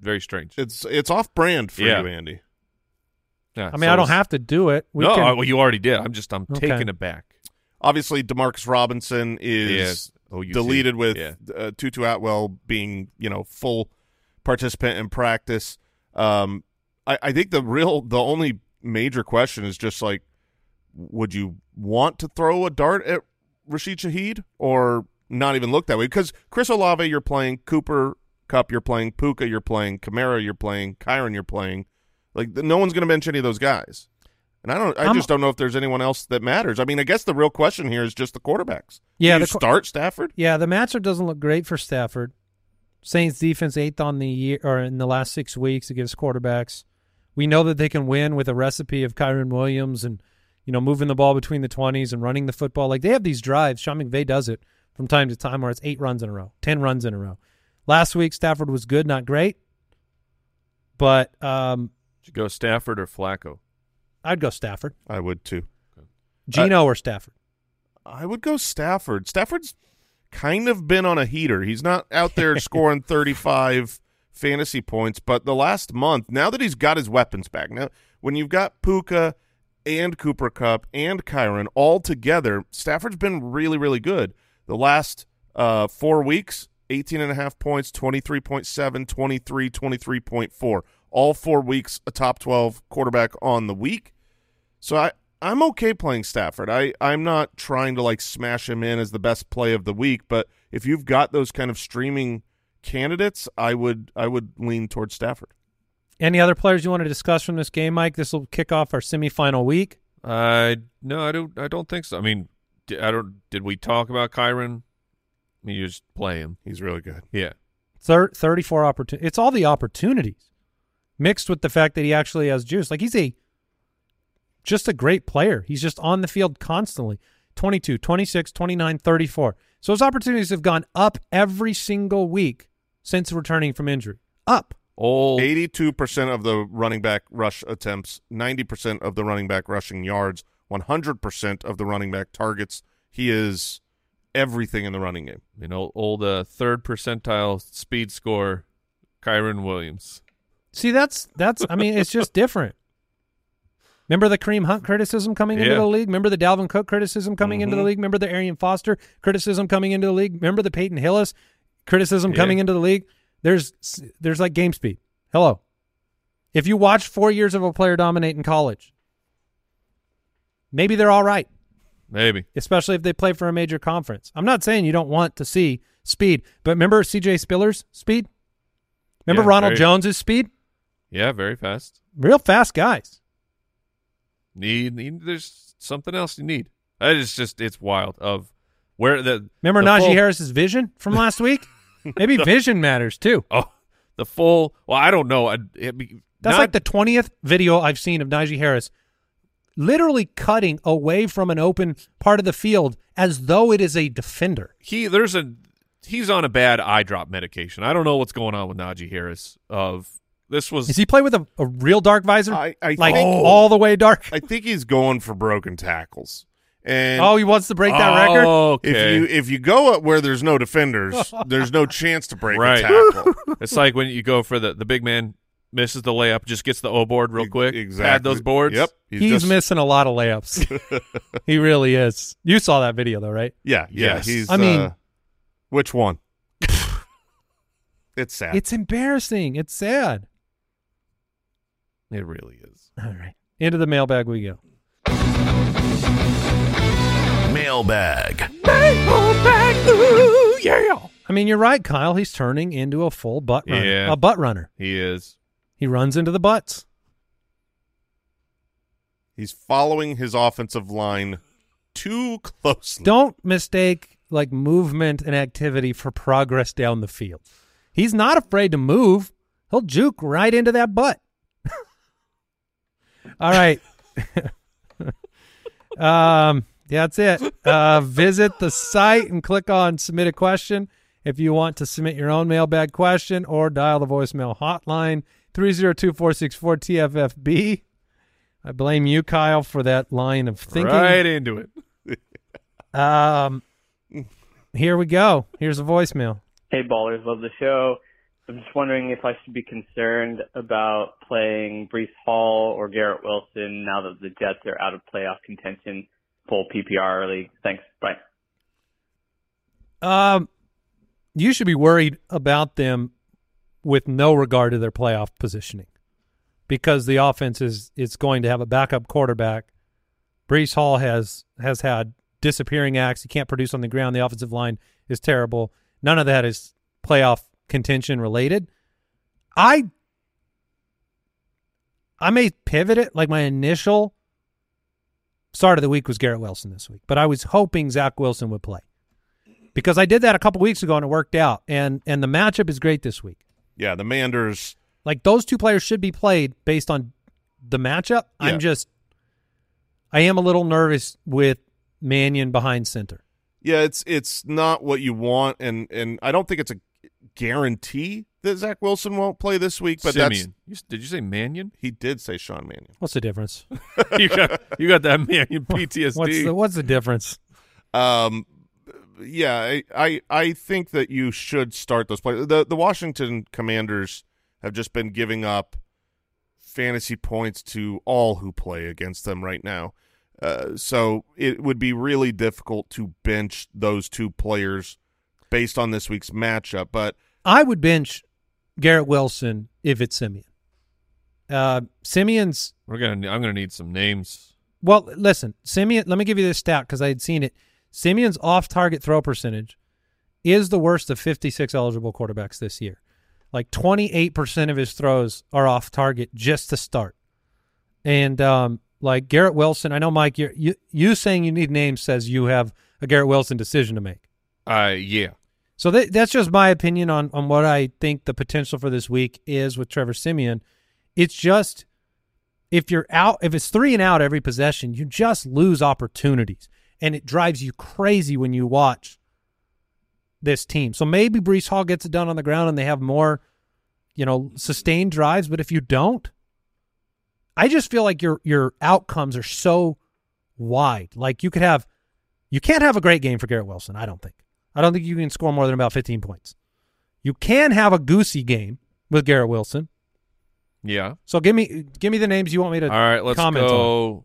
very strange. it's it's off brand for Yeah. you, Andy. Yeah, I mean, so I don't have to do it. We no, can- I- well, you already did. I'm just I'm Okay. taken aback. Obviously, Demarcus Robinson is Yes. Oh, deleted see. with Yeah. uh, Tutu Atwell being you know full participant in practice. Um, I, I think the real the only major question is just like, would you want to throw a dart at Rashid Shaheed or not even look that way? Because Chris Olave, you're playing Cooper Kupp, you're playing Puka, you're playing Kamara, you're playing Kyren, you're playing. Like no one's going to bench any of those guys. And I don't. I I'm- just don't know if there's anyone else that matters. I mean, I guess the real question here is just the quarterbacks. Yeah, Do you the start Stafford. Yeah, the matchup doesn't look great for Stafford. Saints defense eighth on the year or in the last six weeks against quarterbacks. We know that they can win with a recipe of Kyren Williams and you know moving the ball between the twenties and running the football. Like they have these drives. Sean McVay does it from time to time where it's eight runs in a row, ten runs in a row. Last week Stafford was good, not great, but um, Should go Stafford or Flacco. I'd go Stafford, I would too. Gino or Stafford. I would go Stafford. Stafford's kind of been on a heater. He's not out there [LAUGHS] scoring 35 fantasy points, but the last month, now that he's got his weapons back, now when you've got Puka and Cooper Kupp and Kyren all together, Stafford's been really, really good. The last uh, four weeks, 18 and a half points, 23.7, 23, 23.4. All four weeks, a top 12 quarterback on the week. So I I'm okay playing Stafford. I I'm not trying to like smash him in as the best play of the week, but if you've got those kind of streaming candidates, I would I would lean towards Stafford. Any other players you want to discuss from this game, Mike? This will kick off our semifinal week. I no, I don't. I don't think so. I mean, I don't. Did we talk about Kyren? I mean, you just play him. He's really good. Yeah. Thir- 34 opportunities. It's all the opportunities mixed with the fact that he actually has juice. Like he's a just a great player. He's just on the field constantly. 22, 26, 29, 34. So his opportunities have gone up every single week since returning from injury. Up. Old. 82% of the running back rush attempts, 90% of the running back rushing yards, 100% of the running back targets. He is everything in the running game. You know, old uh, third percentile speed score, Kyren Williams. See, that's that's I mean, it's just different. Remember the Kareem Hunt criticism coming into the league? Remember the Dalvin Cook criticism coming into the Mhm. league? Remember the Arian Foster criticism coming into the league? Remember the Peyton Hillis criticism Yeah. coming into the league? There's there's like game speed. Hello. If you watch 4 years of a player dominate in college, maybe they're all right, Maybe. especially if they play for a major conference. I'm not saying you don't want to see speed, but remember CJ Spiller's speed? Remember Yeah, Ronald very- Jones's speed? Yeah, very fast. Real fast guys. Need, need there's something else you need. It's just it's wild of where the Remember the Najee full- Harris's vision from last week? Maybe [LAUGHS] vision matters too. Oh, the full. Well, I don't know. I, be- That's not- like the twentieth video I've seen of Najee Harris, literally cutting away from an open part of the field as though it is a defender. he there's a he's on a bad eye drop medication. I don't know what's going on with Najee Harris. Of this was is he play with a, a real dark visor? I- I like think- oh. all the way dark. I think he's going for broken tackles. And oh, he wants to break that record. Okay. if you if you go up where there's no defenders, [LAUGHS] there's no chance to break Right. a tackle. [LAUGHS] it's like when you go for the the big man misses the layup, just gets the O board real quick. Exactly. Pad those boards. Yep. He's, just- missing a lot of layups. [LAUGHS] he really is. You saw that video though, right? Yeah, yeah. Yes. He's. I mean- uh, which one? it's sad. It's embarrassing. It's sad. It really is. All right. Into the mailbag we go. Mailbag. Mailbag. Yeah. I mean, you're right, Kyle. He's turning into a full butt runner. Yeah. A butt runner. He is. He runs into the butts. He's following his offensive line too closely. Don't mistake like movement and activity for progress down the field. He's not afraid to move. He'll juke right into that butt. [LAUGHS] All right. [LAUGHS] um, that's it. Uh, visit the site and click on submit a question if you want to submit your own mailbag question or dial the voicemail hotline 302-464-TFFB. I blame you, Kyle, for that line of thinking. Right into it. [LAUGHS] Um, here we go. Here's a voicemail. Hey, ballers, love the show. I'm just wondering if I should be concerned about playing Breece Hall or Garrett Wilson now that the Jets are out of playoff contention, full PPR league. Thanks. Bye. Um, you should be worried about them with no regard to their playoff positioning because the offense is is going to have a backup quarterback. Breece Hall has has had disappearing acts. He can't produce on the ground. The offensive line is terrible. None of that is playoff contention related. I I may pivot it. Like my initial start of the week was Garrett Wilson this week, but I was hoping Zach Wilson would play because I did that a couple weeks ago and it worked out. And and the matchup is great this week. Yeah, the Manders. Like those two players should be played based on the matchup. Yeah. I'm just I am a little nervous with Mannion behind center. Yeah, it's it's not what you want, and and I don't think it's a guarantee that Zach Wilson won't play this week. But that's You, did you say Mannion? he did say Sean Mannion. What's the difference? [LAUGHS] you got you got that Mannion [LAUGHS] PTSD. What's the what's the difference? Um, yeah, I, I I think that you should start those players. The the Washington Commanders have just been giving up fantasy points to all who play against them right now. Uh, so it would be really difficult to bench those two players based on this week's matchup. But I would bench Garrett Wilson if it's Siemian. Uh, Siemian's We're gonna. I'm gonna need some names. well. Listen, Siemian. Let me give you this stat because I had seen it. Siemian's off-target throw percentage is the worst of 56 eligible quarterbacks this year. Like 28% of his throws are off target just to start. And um, like Garrett Wilson, I know Mike, you're, you you saying you need names says you have a Garrett Wilson decision to make. Uh, yeah. So that, that's just my opinion on on what I think the potential for this week is with Trevor Siemian. It's just if you're out, if it's three and out every possession, you just lose opportunities, and it drives you crazy when you watch this team. So maybe Breece Hall gets it done on the ground, and they have more, you know, sustained drives. But if you don't, I just feel like your your outcomes are so wide. Like you could have, you can't have a great game for Garrett Wilson. I don't think. I don't think you can score more than about 15 points. You can have a goosey game with Garrett Wilson. Yeah. So give me give me the names you want me to All right. Let's comment on. go.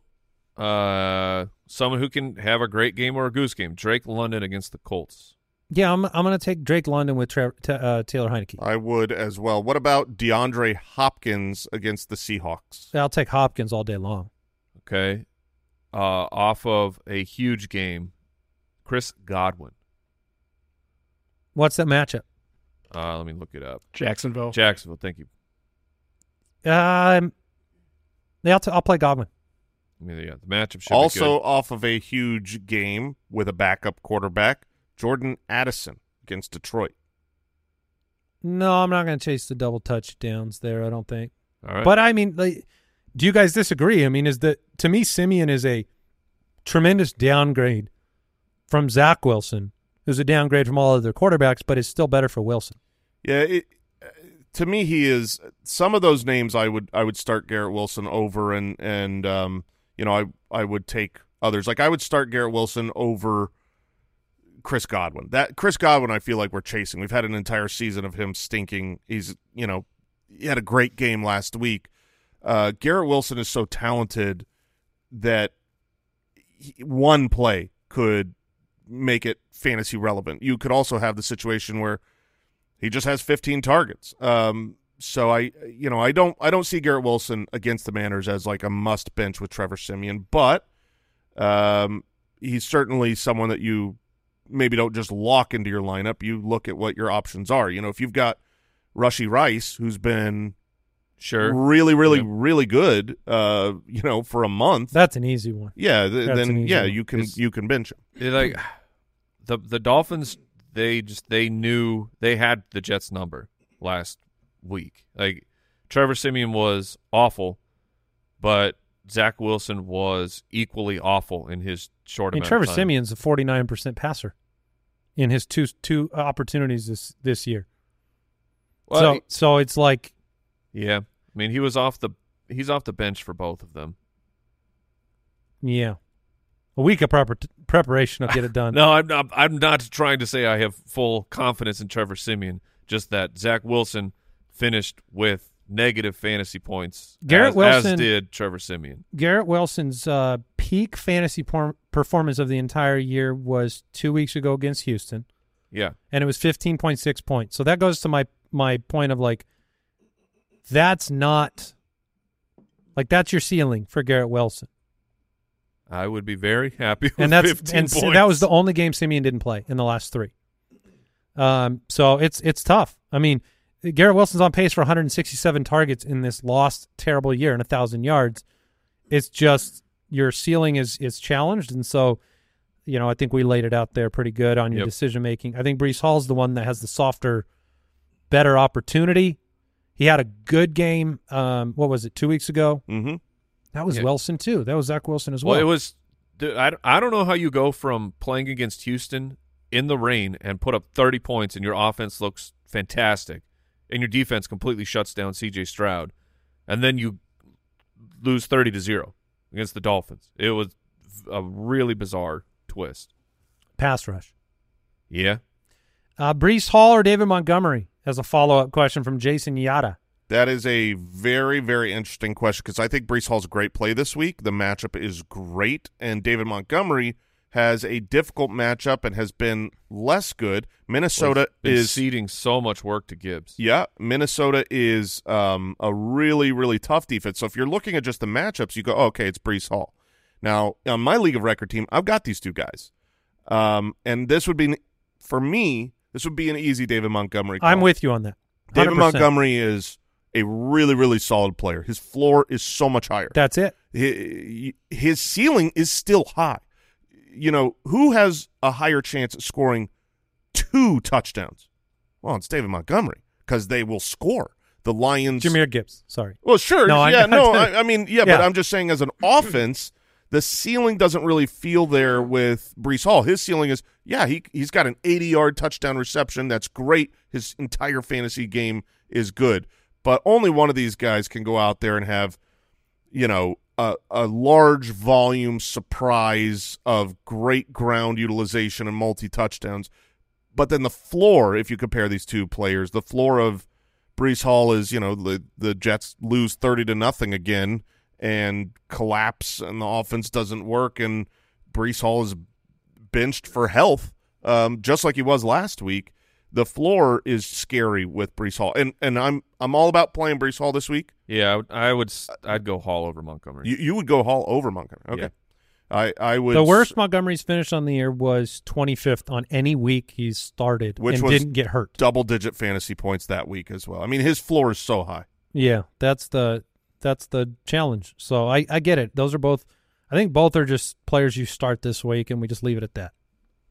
Uh, someone who can have a great game or a goose game. Drake London against the Colts. Yeah, I'm I'm going to take Drake London with Tre- T- uh, Taylor Heinicke. I would as well. What about DeAndre Hopkins against the Seahawks? I'll take Hopkins all day long. Okay. Uh, off of a huge game, Chris Godwin. What's that matchup? Uh, let me look it up. Jacksonville. Jacksonville. Thank you. Um, yeah, I'll, t- I'll play Godwin. I mean, yeah, the matchup should Also be good. off of a huge game with a backup quarterback, Jordan Addison against Detroit. No, I'm not going to chase the double touchdowns there. I don't think. All right. But I mean, like, do you guys disagree? I mean, is that to me, Siemian is a tremendous downgrade from Zach Wilson, who's a downgrade from all other quarterbacks, but it's still better for Wilson. Yeah, it, uh, to me, he is. Some of those names, I would I would start Garrett Wilson over, and and um, you know, I I would take others. Like I would start Garrett Wilson over Chris Godwin. That Chris Godwin, I feel like we're chasing. We've had an entire season of him stinking. He's you know, he had a great game last week. Uh, Garrett Wilson is so talented that he, one play could make it fantasy relevant. You could also have the situation where he just has 15 targets. Um, so I, you know, I don't, I don't see Garrett Wilson against the Manners as like a must bench with Trevor Siemian, but um, he's certainly someone that you maybe don't just lock into your lineup. You look at what your options are. You know, if you've got Rashee Rice, who's been sure. really, really, Yeah. really good, uh, you know, for a month. That's an easy one. yeah, th- then yeah, one. you can It's- you can bench him. Like the the Dolphins, they just they knew they had the Jets number. last week. Like Trevor Siemian was awful, but Zach Wilson was equally awful in his short I mean, amount Trevor of time. Siemian's a 49% passer in his two two opportunities this this year. Well, so so it's like yeah, I mean he was off the he's off the bench for both of them. yeah. A week of prepar- preparation will get it done. [LAUGHS] No, I'm not. I'm not trying to say I have full confidence in Trevor Siemian. Just that Zach Wilson finished with negative fantasy points. Garrett as, Wilson- as did Trevor Siemian. Garrett Wilson's uh, peak fantasy por- performance of the entire year was 2 weeks ago against Houston. Yeah, and it was 15.6 points. So that goes to my my point of like that's not like that's your ceiling for Garrett Wilson. I would be very happy [LAUGHS] with And that's 15 and points. that was the only game Siemian didn't play in the last 3. Um so it's it's tough. I mean, Garrett Wilson's on pace for 167 targets in this lost terrible year and 1000 yards. It's just your ceiling is is challenged and so you know, I think we laid it out there pretty good on your Yep. decision making. I think Breece Hall's the one that has the softer, better opportunity. He had a good game. Um, what was it? Two weeks ago. Mm-hmm. That was Yeah. Wilson too. That was Zach Wilson as well. Well, it was. I, I don't know how you go from playing against Houston in the rain and put up 30 points and your offense looks fantastic and your defense completely shuts down CJ Stroud and then you lose 30 to 0 against the Dolphins. It was a really bizarre twist. pass rush. Yeah. Uh, Breece Hall or David Montgomery? As a follow up question from Jason Yada. That is a very, very interesting question because I think Breece Hall's a great play this week. The matchup is great, and David Montgomery has a difficult matchup and has been less good. Minnesota Been is ceding so much work to Gibbs. Yeah, Minnesota is um, a really, really tough defense. So if you're looking at just the matchups, you go, oh, okay, it's Breece Hall. Now, on my league of record team, I've got these two guys, um, and this would be for me. This would be an easy David Montgomery. Call. I'm with you on that. David 100%. Montgomery is a really, really solid player. His floor is so much higher. That's it. His ceiling is still high. You know, who has a higher chance of scoring two touchdowns? Well, it's David Montgomery because they will score. The Lions. Jahmyr Gibbs. Sorry. Well, sure. No, yeah, no. [LAUGHS] I, I mean, yeah, but I'm just saying as an offense, the ceiling doesn't really feel there with Breece Hall. His ceiling is, yeah, he he's got an 80 yard touchdown reception. That's great. His entire fantasy game is good, but only one of these guys can go out there and have, you know, a, a large volume surprise of great ground utilization and multi touchdowns. But then the floor, if you compare these two players, the floor of Breece Hall is, you know, the the Jets lose thirty to nothing again and collapse, and the offense doesn't work, and Breece Hall is benched for health, um, just like he was last week. The floor is scary with Breece Hall, and and I'm I'm all about playing Breece Hall this week. Yeah, I would, I would s- I'd go Hall over Montgomery. You you would go Hall over Montgomery, okay? Yeah. I I would The worst Montgomery's finish on the year was 25th on any week he's started Which and was didn't get hurt. double digit fantasy points that week as well. I mean, his floor is so high. Yeah, that's the that's the challenge. So I I get it. Those are both. I think both are just players you start this week, and we just leave it at that.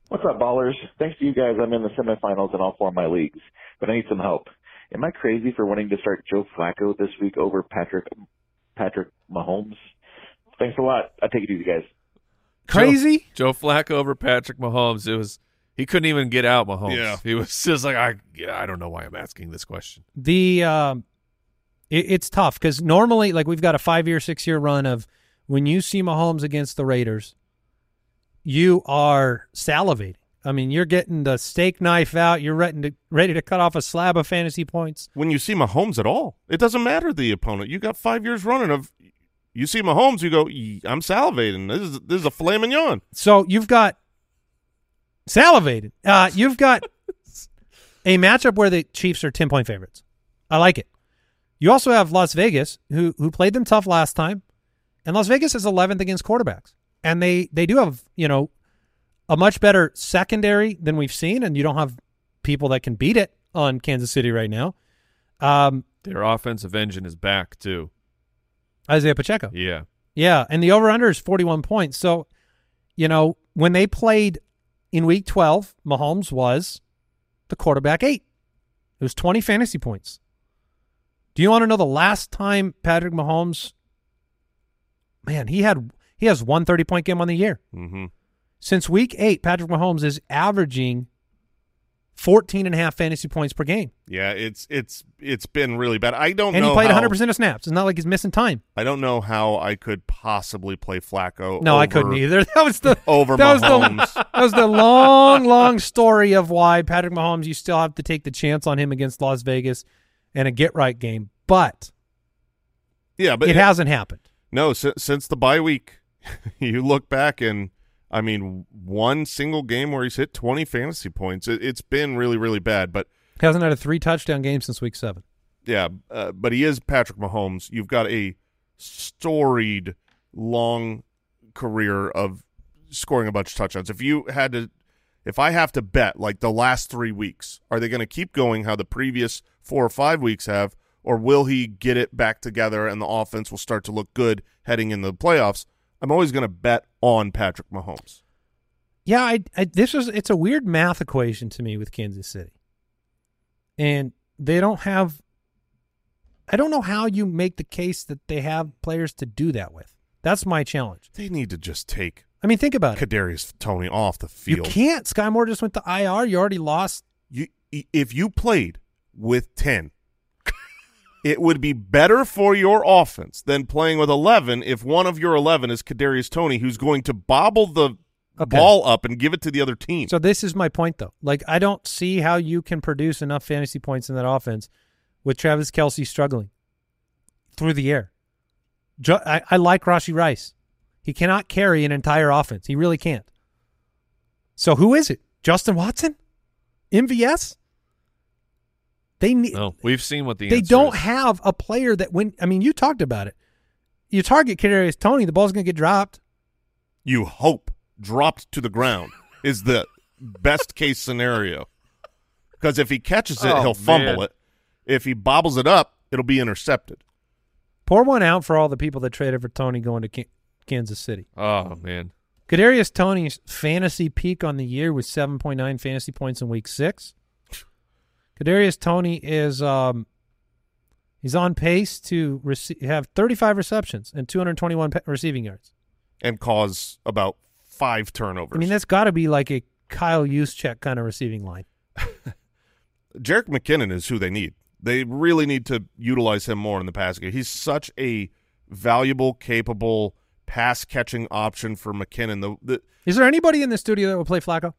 What's up, ballers? Thanks to you guys, I'm in the semifinals in all four of my leagues, but I need some help. Am I crazy for wanting to start Joe Flacco this week over Patrick Patrick Mahomes? Thanks a lot. I take it easy, guys. Crazy. Joe Flacco over Patrick Mahomes. It was he couldn't even get out Mahomes. Yeah. He was just like I yeah, I don't know why I'm asking this question. The um, it, it's tough because normally, like we've got a five year, six year run of when you see Mahomes against the Raiders, you are salivating. I mean, you're getting the steak knife out. You're ready to ready to cut off a slab of fantasy points. when you see Mahomes at all. It doesn't matter the opponent. You got five years running of. You see Mahomes, you go. I'm salivating. This is this is a filet mignon. So you've got salivated. Uh, you've got a matchup where the Chiefs are ten point favorites. I like it. You also have Las Vegas, who who played them tough last time, and Las Vegas is eleventh against quarterbacks, and they they do have you know a much better secondary than we've seen, and you don't have people that can beat it on Kansas City right now. Um, Their offensive engine is back too. Isaiah Pacheco. Yeah. Yeah, and the over under is 41 points. So, you know, when they played in week 12, Mahomes was the quarterback 8. It was 20 fantasy points. Do you want to know the last time Patrick Mahomes? Man, he had he has one 30 point game on the year. Mm-hmm. Since week eight, Patrick Mahomes is averaging 14 and a half fantasy points per game. Yeah, it's it's it's been really bad. I don't And know he played how, 100% of snaps. It's not like he's missing time. I don't know how I could possibly play Flacco. No, I couldn't either. [LAUGHS] That was the [LAUGHS] Over that was the Mahomes. [LAUGHS] that was the long, long story of why Patrick Mahomes. You still have to take the chance on him against Las Vegas and a get right game, but, yeah, but it hasn't happened. No, si- since the bye week, [LAUGHS] you look back and I mean, one single game where he's hit 20 fantasy points. It, it's been really, really bad. But he Hasn't had a three touchdown game since week seven. yeah, uh, but he is Patrick Mahomes. You've got a storied, long career of scoring a bunch of touchdowns. If you had to, if I have to bet, like the last three weeks, are they going to keep going how the previous four or five weeks have, or will he get it back together and the offense will start to look good heading into the playoffs? I'm always going to bet on Patrick Mahomes. Yeah, I, I this is it's a weird math equation to me with Kansas City, and they don't have. I don't know how you make the case that they have players to do that with. That's my challenge. They need to just take I mean, think about it. Kadarius Toney off the field. You can't. Skyy Moore just went to IR. You already lost. You, if you played with 10, it would be better for your offense than playing with 11 if one of your 11 is Kadarius Toney, who's going to bobble the Okay. ball up and give it to the other team. So this is my point, though. Like, I don't see how you can produce enough fantasy points in that offense with Travis Kelce struggling through the air. I, I like Rashee Rice. He cannot carry an entire offense. He really can't. So who is it? Justin Watson? MVS? They need. No, we've seen what the they answer don't is. have a player that when I mean you talked about it. You target Kadarius Toney, the ball's going to get dropped. you hope dropped to the ground [LAUGHS] is the best case scenario. Because if he catches it, Oh, he'll fumble man. it. If he bobbles it up, it'll be intercepted. Pour one out for all the people that traded for Toney going to Ka- Kansas City. Oh man, Kadarius Toney's fantasy peak on the year was 7.9 fantasy points in week six. Kadarius Toney is um, he's on pace to rece- have 35 receptions and 221 pe- receiving yards. And cause about five turnovers. I mean, that's got to be like a Kyle Juszczyk kind of receiving line. [LAUGHS] Jerick McKinnon is who they need. They really need to utilize him more in the passing game. He's such a valuable, capable pass catching option for McKinnon. The, the Is there anybody in the studio that will play Flacco?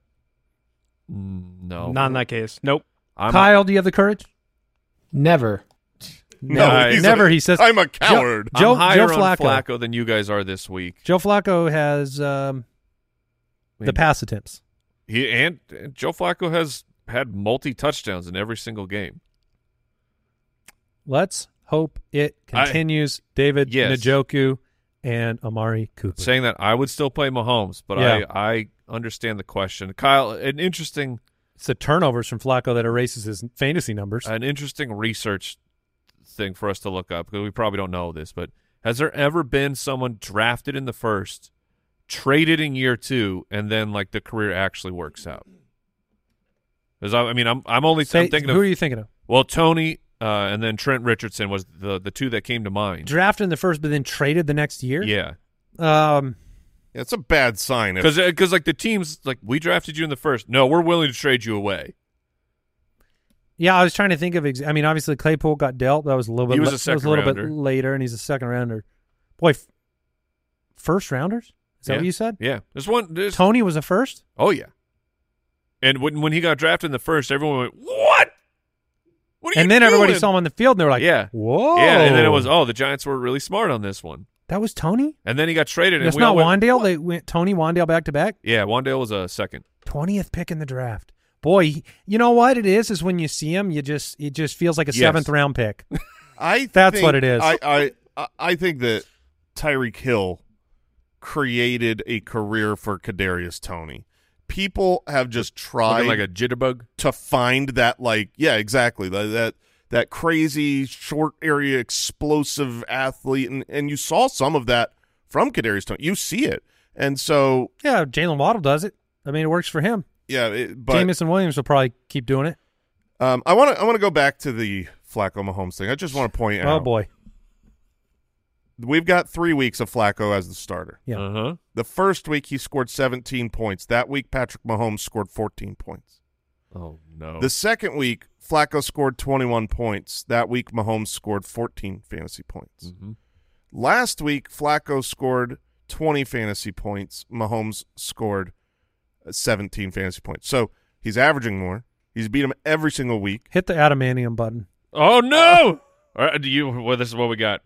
Mm, no, Not in that case. Nope. I'm Kyle, do you have the courage? Never. no, Nice. he's Never, a- he says. I'm a coward. Joe- I'm higher Joe on Flacco. Flacco than you guys are this week. Joe Flacco has um, I the mean, pass attempts. He and, and Joe Flacco has had multi touchdowns in every single game. Let's hope it I- continues. David Yes. Njoku and Amari Cooper. Saying that I would still play Mahomes, but Yeah. I I understand the question. Kyle, an interesting It's the turnovers from Flacco that erases his fantasy numbers. an interesting research thing for us to look up because we probably don't know this, but has there ever been someone drafted in the first, traded in year two, and then like the career actually works out? Because I, I mean, I'm I'm only Say, I'm thinking who of are you thinking of? well Toney uh, and then Trent Richardson was the the two that came to mind. Drafted in the first, but then traded the next year. Yeah, Um. It's a bad sign. If, because uh, because like the teams like we drafted you in the first. No, we're willing to trade you away. Yeah, I was trying to think of. Ex- I mean, obviously Claypool got dealt. That was a little bit. He was la- a that was a second little bit later, and he's a second rounder. Boy, f- first rounders. Is that yeah. what you said? Yeah, there's one. There's, Toney was a first. Oh yeah. And when when he got drafted in the first, everyone went, "What? What are and you then everybody saw him on the field, and they were like, Yeah. whoa, Yeah, and then it was, "Oh, the Giants were really smart on this one." That was Toney." And then he got traded. That's and we all not went, Wan'Dale. They went Toney Wan'Dale back to back. Yeah, Wan'Dale was a second. Twentieth pick in the draft. Boy, he- you know what it is? Is when you see him, you just it just feels like a Yes. seventh round pick. [LAUGHS] I [LAUGHS] That's think- what it is. I, I I- I think that Tyreek Hill created a career for Kadarius Toney. People have just tried Looking like a jitterbug. to find that like yeah exactly that that, that crazy short area explosive athlete and, and you saw some of that from Kadarius Toney. You see it, and so Yeah, Jaylen Waddle does it. I mean, it works for him. yeah, it, but Jameson Williams will probably keep doing it. Um, I want to I want to go back to the Flacco Mahomes thing. I just want to point out. Oh boy. We've got three weeks of Flacco as the starter. Yeah. Uh huh. The first week he scored 17 points. That week Patrick Mahomes scored 14 points. Oh no. The second week Flacco scored 21 points. That week Mahomes scored 14 fantasy points. Mhm. Last week Flacco scored 20 fantasy points. Mahomes scored uh, 17 fantasy points. So he's averaging more. He's beat him every single week. Hit the adamantium button. Oh no! All right, do you? Well, this is what we got.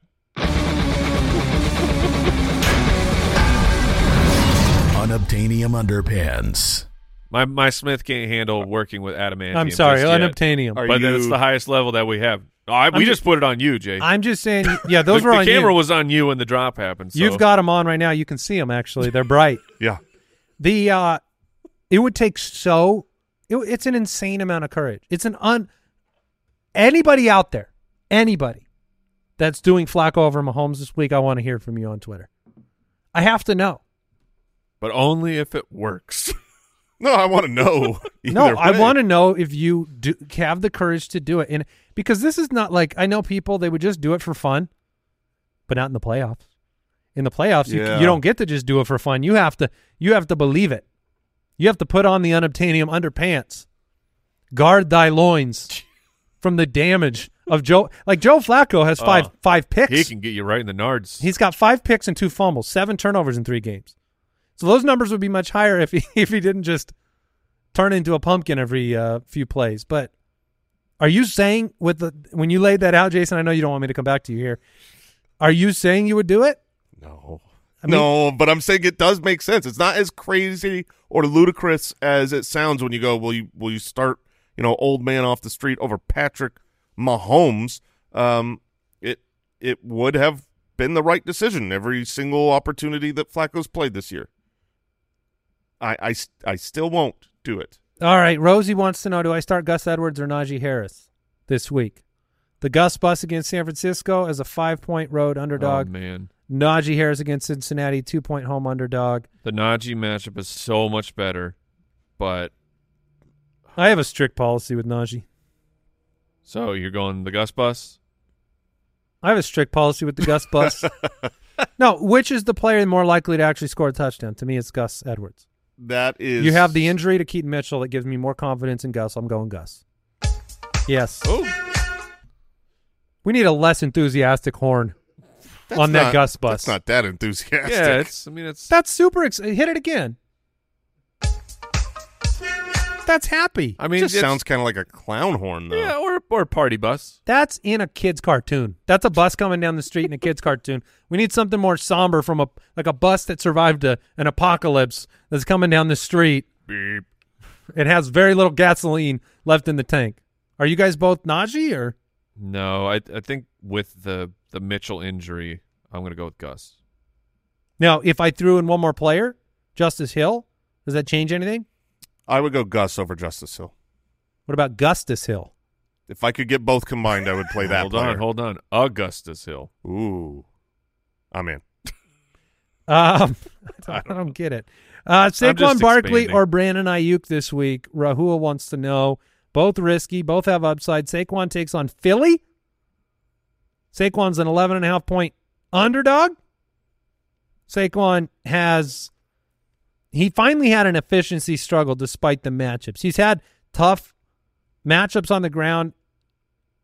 Unobtainium underpants. My my Smith can't handle working with adamantium. I'm sorry, just yet. unobtainium. Are but you- that's the highest level that we have. Oh, I, we just just- put it on you, Jay. I'm just saying. Yeah, [LAUGHS] those the, were the on camera you. was on you when the drop happened. So. You've got them on right now. You can see them. Actually, they're bright. [LAUGHS] Yeah. The uh, it would take so. It, it's an insane amount of courage. It's an un. Anybody out there, anybody that's doing Flacco over Mahomes this week, I want to hear from you on Twitter. I have to know. but only if it works. [LAUGHS] No, I want to know. [LAUGHS] no, I want to know if you do have the courage to do it, and because this is not like I know people they would just do it for fun, but not in the playoffs. In the playoffs, you, Yeah. you don't get to just do it for fun. You have to you have to believe it. You have to put on the unobtainium underpants. Guard thy loins [LAUGHS] from the damage of Joe. Like Joe Flacco has five oh. five picks. he can get you right in the nards. He's got five picks and two fumbles, seven turnovers in three games. So those numbers would be much higher if he [LAUGHS] if he didn't just turn into a pumpkin every uh, few plays. But are you saying with the when you laid that out, Jason? I know you don't want me to come back to you here. Are you saying you would do it? No. I mean- no, but I'm saying it does make sense. It's not as crazy or ludicrous as it sounds when you go, will you will you start, you know, old man off the street over Patrick Mahomes? Um it it would have been the right decision every single opportunity that Flacco's played this year. I I, s- I still won't do it. All right, Rosie wants to know: Do I start Gus Edwards or Najee Harris this week? The Gus bus against San Francisco as a five-point road underdog. Oh man, Najee Harris against Cincinnati, two-point home underdog. the Najee matchup is so much better, but I have a strict policy with Najee. so you're going the Gus bus. I have a strict policy with the Gus bus. [LAUGHS] no, which is the player more likely to actually score a touchdown? To me, it's Gus Edwards. That is You have the injury to Keaton Mitchell that gives me more confidence in Gus. I'm going Gus. Yes. Oh, We need a less enthusiastic horn That's on that Gus bus. That's not that enthusiastic. yeah. It's. I mean, it's. That's super. Ex- hit it again. That's happy. I It mean, just sounds kind of like a clown horn though. Yeah, or or party bus. That's in a kid's cartoon. That's a bus coming down the street in a kid's cartoon. We need something more somber from a like a bus that survived a, an apocalypse that's coming down the street. Beep. It has very little gasoline left in the tank. Are you guys both Najee or No, I I think with the the Mitchell injury, I'm gonna go with Gus. now? If I threw in one more player, Justice Hill, does that change anything? I would go Gus over Justice Hill. What about Gustus Hill? If I could get both combined, I would play that. hold player. on, hold on. Augustus Hill. Ooh, I'm in. Um, [LAUGHS] I [LAUGHS] don't, get it. Uh, Saquon Barkley expanding. or Brandon Aiyuk this week? Rahul wants to know. Both risky, both have upside. Saquon takes on Philly. Saquon's an 11 and a half point underdog. Saquon has he finally had an efficiency struggle despite the matchups. He's had tough matchups on the ground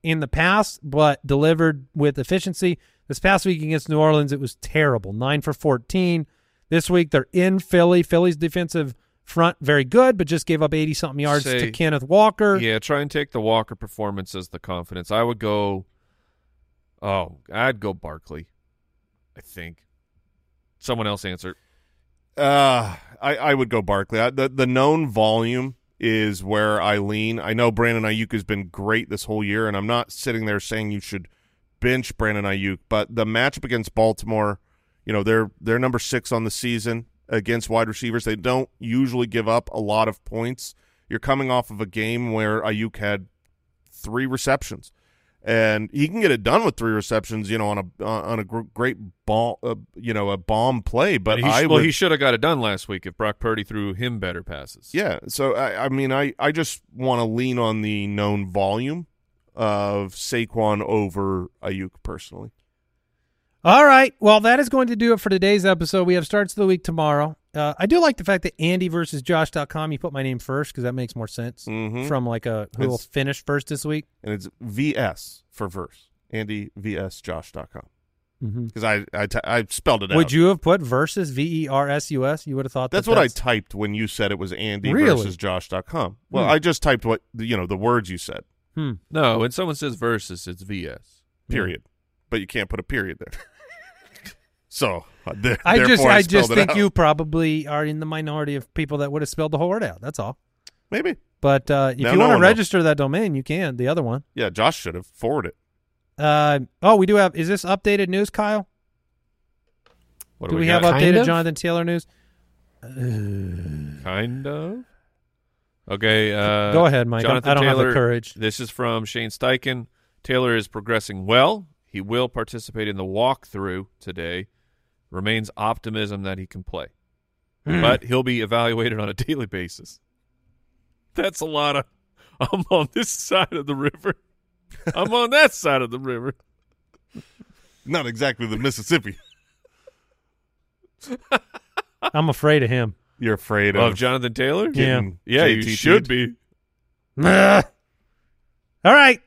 in the past, but delivered with efficiency. This past week against New Orleans, it was terrible. Nine for 14. This week, they're in Philly. Philly's defensive front, very good, but just gave up 80 something yards to Kenneth Walker. Yeah, try and take the Walker performance as the confidence. I would go. Oh, I'd go Barkley. I think. Someone else answer. Uh, I, I would go Barkley. I, the the known volume is where I lean. I know Brandon Aiyuk has been great this whole year, and I'm not sitting there saying you should bench Brandon Aiyuk, but the matchup against Baltimore, you know, they're they're number six on the season against wide receivers. They don't usually give up a lot of points. You're coming off of a game where Aiyuk had three receptions. And he can get it done with three receptions. You know, on a on a great ball, uh, you know, a bomb play. But And he sh- I well, would, he should have got it done last week if Brock Purdy threw him better passes. yeah. So I, I mean, I I just want to lean on the known volume of Saquon over Aiyuk personally. All right. Well, that is going to do it for today's episode. We have starts of the week tomorrow. Uh, I do like the fact that Andy versus Josh.com, you put my name first because that makes more sense Mhm. from like a who will finish first this week. and it's VS for verse. Andy VS Josh.com. Mhm. Because I, I, t- I spelled it out. Would you have put versus V E R S U S? You would have thought That's that what I typed when you said it was Andy Really? versus Josh.com. Well, Hmm. I just typed what, you know, the words you said, Hmm. No, when someone says versus, it's VS. period. But you can't put a period there. [LAUGHS] so, uh, th- I just, therefore I, just think out. you probably are in the minority of people that would have spelled the whole word out. That's all. Maybe. But uh, if No, you no want to one will. register that domain, you can. The other one. Yeah, Josh should have forwarded it. Uh, oh, we do have. Is this updated news, Kyle? What do do we, we have got? Kind updated of? Jonathan Taylor news? Kind of. Okay. Uh, Go ahead, Mike. I- Jonathan I don't have the courage. This is from Shane Steichen. Taylor is progressing well. He will participate in the walkthrough today. Remains optimism that he can play, Hmm. but he'll be evaluated on a daily basis. That's a lot of. I'm on this side of the river. I'm on that side of the river. Not exactly the Mississippi. [LAUGHS] I'm afraid of him. You're afraid Of of Jonathan Taylor? Yeah. getting Yeah, you JTT'd? should be. All right.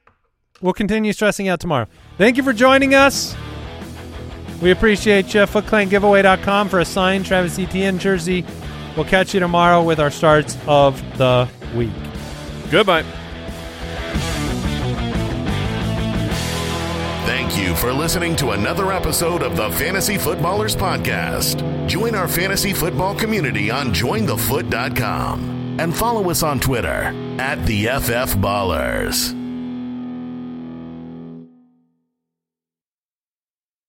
We'll continue stressing out tomorrow. Thank you for joining us. We appreciate you. FootClanGiveaway.com for a signed Travis Etienne jersey. We'll catch you tomorrow with our starts of the week. Goodbye. Thank you for listening to another episode of the Fantasy Footballers Podcast. Join our fantasy football community on jointhefoot.com and follow us on Twitter at the FF Ballers.